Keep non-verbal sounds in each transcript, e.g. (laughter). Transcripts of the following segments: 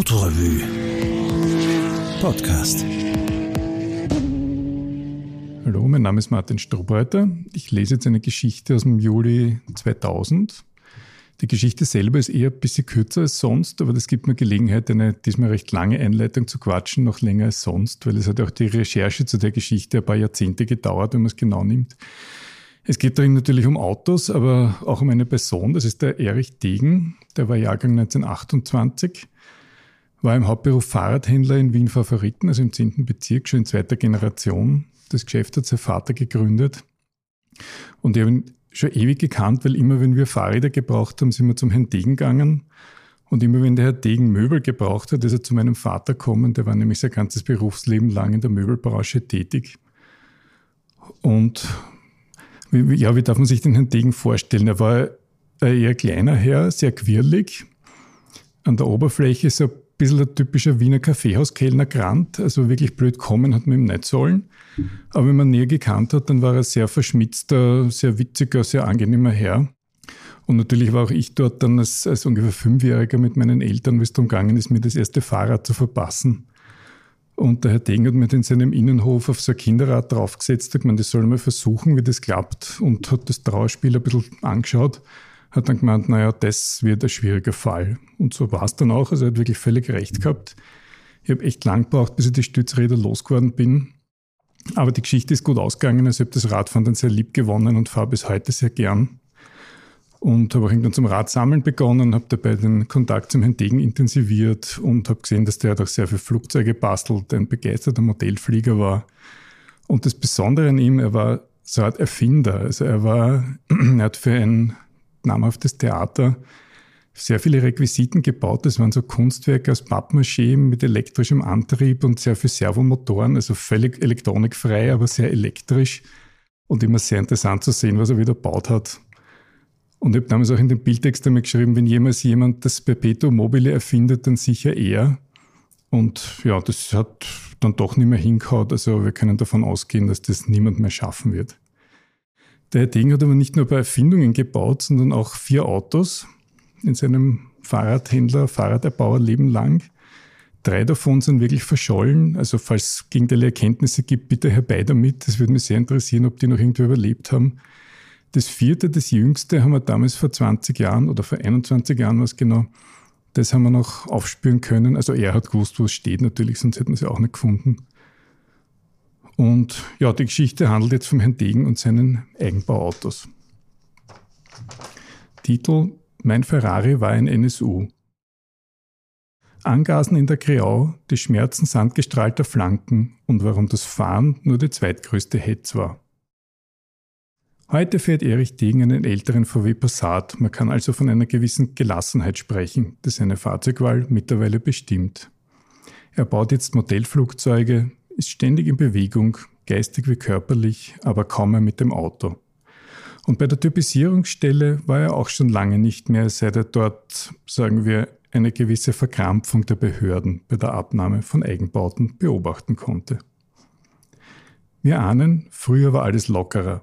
Autorevue Podcast. Hallo, mein Name ist Martin Strobreiter. Ich lese jetzt eine Geschichte aus dem Juli 2000. Die Geschichte selber ist eher ein bisschen kürzer als sonst, aber das gibt mir Gelegenheit, eine diesmal recht lange Einleitung zu quatschen, noch länger als sonst, weil es hat auch die Recherche zu der Geschichte ein paar Jahrzehnte gedauert, wenn man es genau nimmt. Es geht darin natürlich um Autos, aber auch um eine Person. Das ist der Erich Degen. Der war Jahrgang 1928, war im Hauptberuf Fahrradhändler in Wien Favoriten, also im 10. Bezirk, schon in zweiter Generation. Das Geschäft hat sein Vater gegründet. Und ich habe ihn schon ewig gekannt, weil immer, wenn wir Fahrräder gebraucht haben, sind wir zum Herrn Degen gegangen. Und immer, wenn der Herr Degen Möbel gebraucht hat, ist er zu meinem Vater gekommen. Der war nämlich sein ganzes Berufsleben lang in der Möbelbranche tätig. Und ja, wie darf man sich den Herrn Degen vorstellen? Er war ein eher kleiner Herr, sehr quirlig. An der Oberfläche so ein bisschen ein typischer Wiener Kaffeehauskellner Grant. Also wirklich blöd kommen hat man ihm nicht sollen. Aber wenn man näher gekannt hat, dann war er sehr verschmitzter, sehr witziger, sehr angenehmer Herr. Und natürlich war auch ich dort dann als, als ungefähr Fünfjähriger mit meinen Eltern, wie es darum gegangen ist, mir das erste Fahrrad zu verpassen. Und der Herr Deng hat mir in seinem Innenhof auf so ein Kinderrad draufgesetzt, hat man, das soll mal versuchen, wie das klappt und hat das Trauerspiel ein bisschen angeschaut, hat dann gemeint, naja, das wird ein schwieriger Fall. Und so war es dann auch, also er hat wirklich völlig recht gehabt. Ich habe echt lang gebraucht, bis ich die Stützräder losgeworden bin. Aber die Geschichte ist gut ausgegangen, also ich habe das Radfahren dann sehr lieb gewonnen und fahre bis heute sehr gern und habe auch irgendwann zum Radsammeln begonnen, habe dabei den Kontakt zum Herrn Degen intensiviert und habe gesehen, dass der doch sehr viel Flugzeuge bastelt, ein begeisterter Modellflieger war. Und das Besondere an ihm, er war so eine Art Erfinder. Also er war, (clears throat) er hat für ein namhaftes Theater sehr viele Requisiten gebaut. Das waren so Kunstwerke aus Pappmaché mit elektrischem Antrieb und sehr viel Servomotoren, also völlig elektronikfrei, aber sehr elektrisch. Und immer sehr interessant zu sehen, was er wieder gebaut hat. Und ich habe damals auch in dem Bildtext einmal geschrieben, wenn jemals jemand das Perpetuum mobile erfindet, dann sicher er. Und ja, das hat dann doch nicht mehr hingehauen. Also wir können davon ausgehen, dass das niemand mehr schaffen wird. Der Herr Degen hat aber nicht nur bei Erfindungen gebaut, sondern auch vier Autos in seinem Fahrradhändler, Fahrraderbauer Leben lang. Drei davon sind wirklich verschollen. Also falls es gegenteile Erkenntnisse gibt, bitte herbei damit. Das würde mich sehr interessieren, ob die noch irgendwie überlebt haben. Das vierte, das jüngste, haben wir damals vor 20 Jahren oder vor 21 Jahren was genau, das haben wir noch aufspüren können. Also er hat gewusst, wo es steht natürlich, sonst hätten wir es ja auch nicht gefunden. Und ja, die Geschichte handelt jetzt vom Herrn Degen und seinen Eigenbauautos. Titel Mein Ferrari war ein NSU. Angasen in der Kreau, die Schmerzen sandgestrahlter Flanken und warum das Fahren nur die zweitgrößte Hetz war. Heute fährt Erich Degen einen älteren VW Passat. Man kann also von einer gewissen Gelassenheit sprechen, die seine Fahrzeugwahl mittlerweile bestimmt. Er baut jetzt Modellflugzeuge, ist ständig in Bewegung, geistig wie körperlich, aber kaum mehr mit dem Auto. Und bei der Typisierungsstelle war er auch schon lange nicht mehr, seit er dort, sagen wir, eine gewisse Verkrampfung der Behörden bei der Abnahme von Eigenbauten beobachten konnte. Wir ahnen, früher war alles lockerer.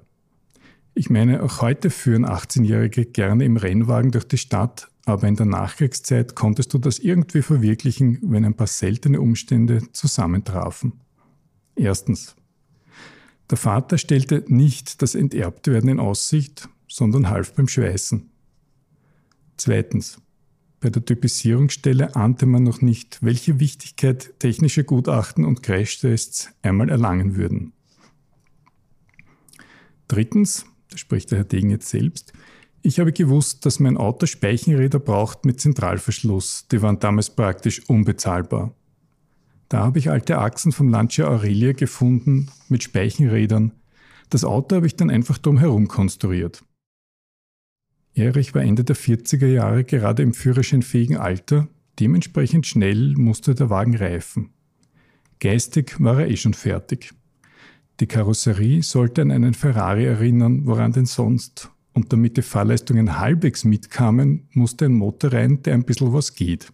Ich meine, auch heute führen 18-Jährige gerne im Rennwagen durch die Stadt, aber in der Nachkriegszeit konntest du das irgendwie verwirklichen, wenn ein paar seltene Umstände zusammentrafen. Erstens. Der Vater stellte nicht das Enterbtwerden in Aussicht, sondern half beim Schweißen. Zweitens. Bei der Typisierungsstelle ahnte man noch nicht, welche Wichtigkeit technische Gutachten und Crashtests einmal erlangen würden. Drittens da spricht der Herr Degen jetzt selbst, ich habe gewusst, dass mein Auto Speichenräder braucht mit Zentralverschluss. Die waren damals praktisch unbezahlbar. Da habe ich alte Achsen vom Lancia Aurelia gefunden mit Speichenrädern. Das Auto habe ich dann einfach drumherum konstruiert. Erich war Ende der 40er Jahre gerade im führerscheinfähigen Alter, dementsprechend schnell musste der Wagen reifen. Geistig war er eh schon fertig. Die Karosserie sollte an einen Ferrari erinnern, woran denn sonst? Und damit die Fahrleistungen halbwegs mitkamen, musste ein Motor rein, der ein bisschen was geht.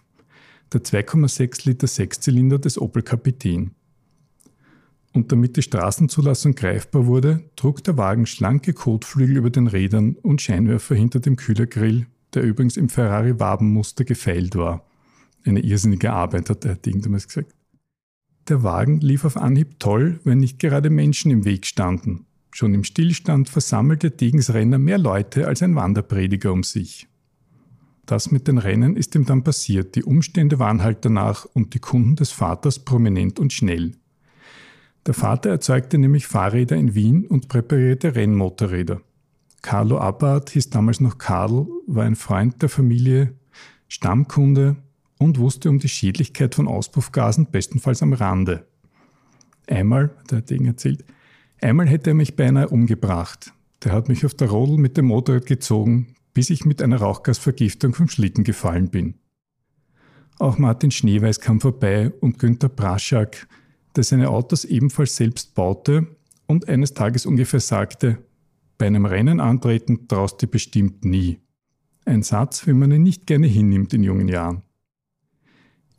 Der 2,6 Liter Sechszylinder des Opel Kapitän. Und damit die Straßenzulassung greifbar wurde, trug der Wagen schlanke Kotflügel über den Rädern und Scheinwerfer hinter dem Kühlergrill, der übrigens im Ferrari-Wabenmuster gefeilt war. Eine irrsinnige Arbeit, hat der Ding damals gesagt. Der Wagen lief auf Anhieb toll, wenn nicht gerade Menschen im Weg standen. Schon im Stillstand versammelte Degens Renner mehr Leute als ein Wanderprediger um sich. Das mit den Rennen ist ihm dann passiert. Die Umstände waren halt danach und die Kunden des Vaters prominent und schnell. Der Vater erzeugte nämlich Fahrräder in Wien und präparierte Rennmotorräder. Carlo Abbart hieß damals noch Karl, war ein Freund der Familie, Stammkunde und wusste um die Schädlichkeit von Auspuffgasen bestenfalls am Rande. Einmal, der hat Ding erzählt, einmal hätte er mich beinahe umgebracht. Der hat mich auf der Rodel mit dem Motorrad gezogen, bis ich mit einer Rauchgasvergiftung vom Schlitten gefallen bin. Auch Martin Schneeweiß kam vorbei und Günter Braschak, der seine Autos ebenfalls selbst baute und eines Tages ungefähr sagte, bei einem Rennen antreten traust du bestimmt nie. Ein Satz, wie man ihn nicht gerne hinnimmt in jungen Jahren.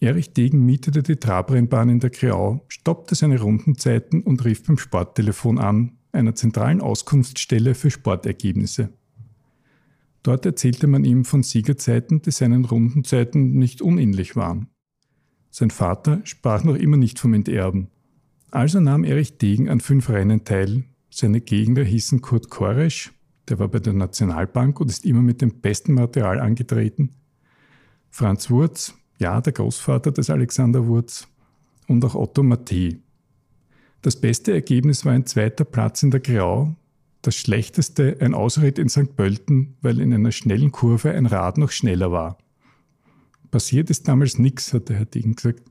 Erich Degen mietete die Trabrennbahn in der Kreau, stoppte seine Rundenzeiten und rief beim Sporttelefon an, einer zentralen Auskunftsstelle für Sportergebnisse. Dort erzählte man ihm von Siegerzeiten, die seinen Rundenzeiten nicht unähnlich waren. Sein Vater sprach noch immer nicht vom Enterben. Also nahm Erich Degen an fünf Rennen teil. Seine Gegner hießen Kurt Koresch, der war bei der Nationalbank und ist immer mit dem besten Material angetreten. Franz Wurz, ja, der Großvater des Alexander Wurz, und auch Otto Mattei. Das beste Ergebnis war ein zweiter Platz in der Grau, das schlechteste ein Ausritt in St. Pölten, weil in einer schnellen Kurve ein Rad noch schneller war. Passiert ist damals nichts, hat der Herr Degen gesagt.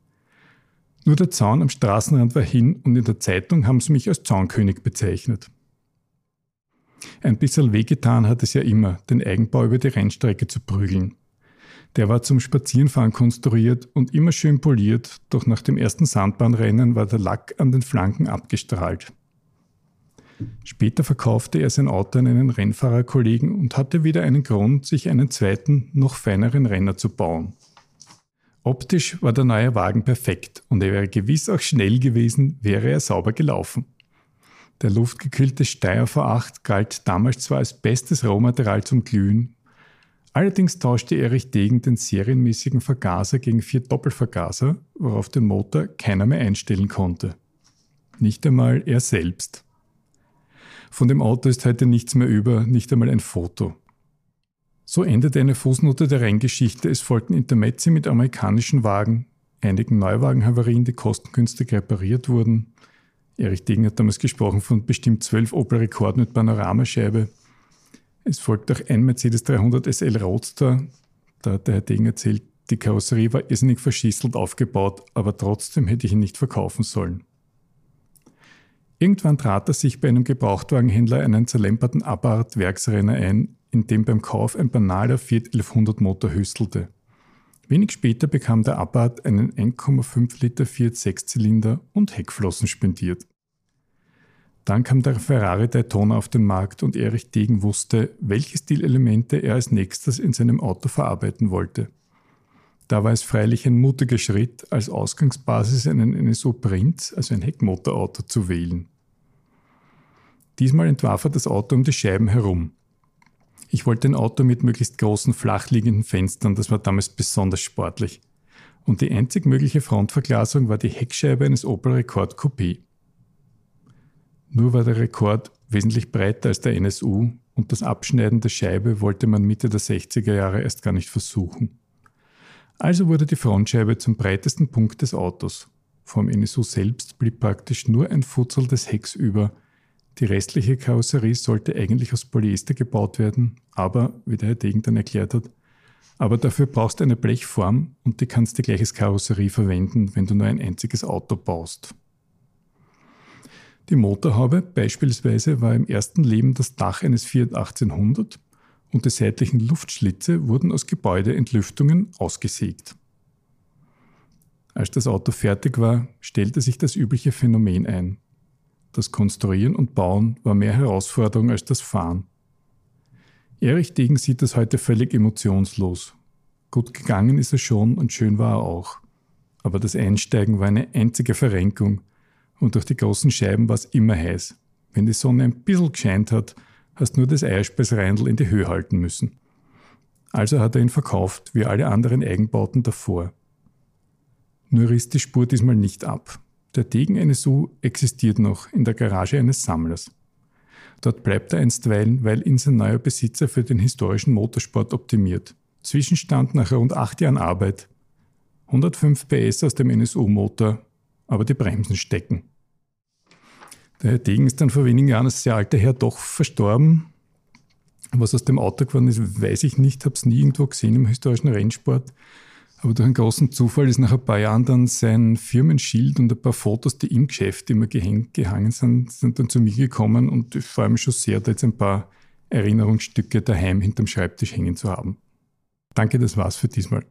Nur der Zaun am Straßenrand war hin und in der Zeitung haben sie mich als Zaunkönig bezeichnet. Ein bisschen wehgetan hat es ja immer, den Eigenbau über die Rennstrecke zu prügeln. Der war zum Spazierenfahren konstruiert und immer schön poliert, doch nach dem ersten Sandbahnrennen war der Lack an den Flanken abgestrahlt. Später verkaufte er sein Auto an einen Rennfahrerkollegen und hatte wieder einen Grund, sich einen zweiten, noch feineren Renner zu bauen. Optisch war der neue Wagen perfekt und er wäre gewiss auch schnell gewesen, wäre er sauber gelaufen. Der luftgekühlte Steyr V8 galt damals zwar als bestes Rohmaterial zum Glühen, allerdings tauschte Erich Degen den serienmäßigen Vergaser gegen vier Doppelvergaser, worauf den Motor keiner mehr einstellen konnte. Nicht einmal er selbst. Von dem Auto ist heute nichts mehr über, nicht einmal ein Foto. So endete eine Fußnote der Renngeschichte. Es folgten Intermezzi mit amerikanischen Wagen, einigen Neuwagenhavarien, die kostengünstig repariert wurden. Erich Degen hat damals gesprochen von bestimmt zwölf Opel-Rekorden mit Panoramascheibe. Es folgt auch ein Mercedes 300 SL Roadster. Da hat der Herr Degen erzählt, die Karosserie war irrsinnig verschießelt aufgebaut, aber trotzdem hätte ich ihn nicht verkaufen sollen. Irgendwann trat er sich bei einem Gebrauchtwagenhändler einen zerlemperten Abarth-Werksrenner ein, in dem beim Kauf ein banaler Fiat 1100 Motor hüstelte. Wenig später bekam der Abarth einen 1,5 Liter Fiat Sechszylinder und Heckflossen spendiert. Dann kam der Ferrari Daytona auf den Markt und Erich Degen wusste, welche Stilelemente er als nächstes in seinem Auto verarbeiten wollte. Da war es freilich ein mutiger Schritt, als Ausgangsbasis einen NSO Prinz, also ein Heckmotorauto, zu wählen. Diesmal entwarf er das Auto um die Scheiben herum. Ich wollte ein Auto mit möglichst großen, flachliegenden Fenstern, das war damals besonders sportlich. Und die einzig mögliche Frontverglasung war die Heckscheibe eines Opel Rekord Coupé. Nur war der Rekord wesentlich breiter als der NSU und das Abschneiden der Scheibe wollte man Mitte der 60er Jahre erst gar nicht versuchen. Also wurde die Frontscheibe zum breitesten Punkt des Autos. Vom NSU selbst blieb praktisch nur ein Futzel des Hecks über. Die restliche Karosserie sollte eigentlich aus Polyester gebaut werden, aber, wie der Herr Degen dann erklärt hat, aber dafür brauchst du eine Blechform und die kannst du gleich als Karosserie verwenden, wenn du nur ein einziges Auto baust. Die Motorhaube beispielsweise war im ersten Leben das Dach eines Fiat 1800 und die seitlichen Luftschlitze wurden aus Gebäudeentlüftungen ausgesägt. Als das Auto fertig war, stellte sich das übliche Phänomen ein. Das Konstruieren und Bauen war mehr Herausforderung als das Fahren. Erich Degen sieht das heute völlig emotionslos. Gut gegangen ist er schon und schön war er auch. Aber das Einsteigen war eine einzige Verrenkung und durch die großen Scheiben war es immer heiß. Wenn die Sonne ein bisschen gescheint hat, hast nur das Eierspeisreindl in die Höhe halten müssen. Also hat er ihn verkauft, wie alle anderen Eigenbauten davor. Nur riss die Spur diesmal nicht ab. Der Degen NSU existiert noch in der Garage eines Sammlers. Dort bleibt er einstweilen, weil ihn sein neuer Besitzer für den historischen Motorsport optimiert. Zwischenstand nach rund acht Jahren Arbeit. 105 PS aus dem NSU-Motor, aber die Bremsen stecken. Der Herr Degen ist dann vor wenigen Jahren als sehr alter Herr doch verstorben. Was aus dem Auto geworden ist, weiß ich nicht, habe es nie irgendwo gesehen im historischen Rennsport. Aber durch einen großen Zufall ist nach ein paar Jahren dann sein Firmenschild und ein paar Fotos, die im Geschäft immer gehängt, gehangen sind, sind dann zu mir gekommen und ich freue mich schon sehr, da jetzt ein paar Erinnerungsstücke daheim hinterm Schreibtisch hängen zu haben. Danke, das war's für diesmal.